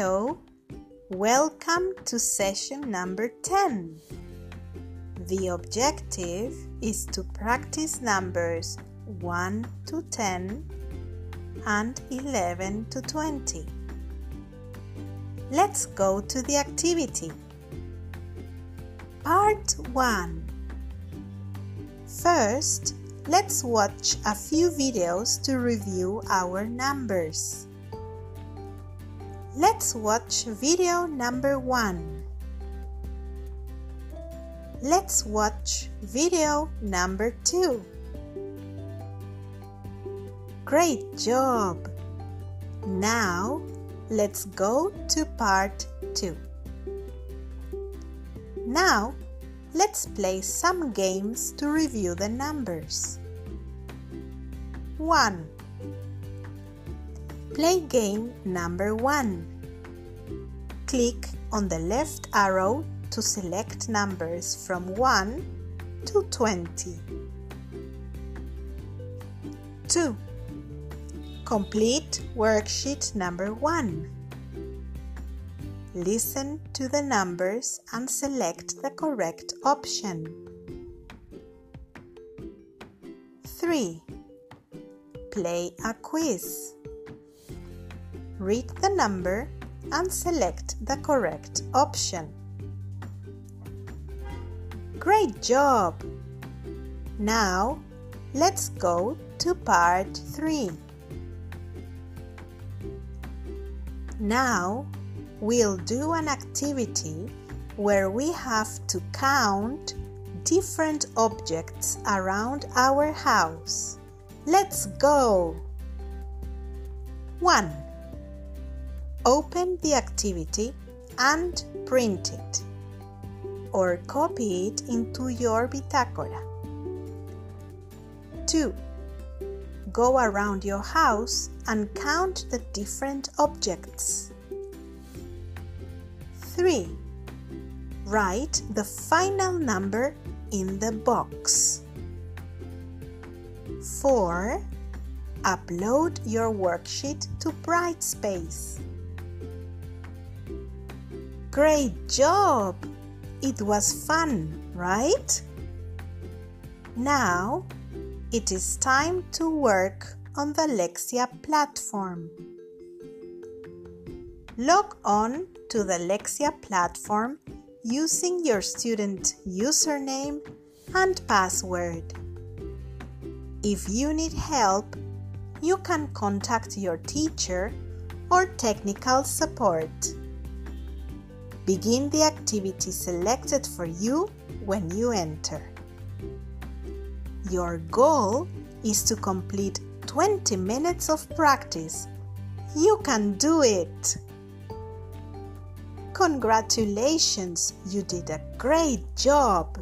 Hello, welcome to session number 10. The objective is to practice numbers 1 to 10 and 11 to 20. Let's go to the activity. Part 1 First, let's watch a few videos to review our numbers. Let's watch video number 1. Let's watch video number 2. Great job! Now, let's go to part 2. Now, let's play some games to review the numbers. 1. Play game number 1. Click on the left arrow to select numbers from 1 to 20. 2. Complete worksheet number 1. Listen to the numbers and select the correct option. 3. Play a quiz. Read the number and select the correct option. Great job! Now, let's go to part 3. Now, we'll do an activity where we have to count different objects around our house. Let's go! 1. Open the activity and print it or copy it into your Bitácora. 2. Go around your house and count the different objects. 3. Write the final number in the box. 4. Upload your worksheet to Brightspace. Great job! It was fun, right? Now it is time to work on the Lexia platform. Log on to the Lexia platform using your student username and password. If you need help, you can contact your teacher or technical support. Begin the activity selected for you when you enter. Your goal is to complete 20 minutes of practice. You can do it! Congratulations, you did a great job!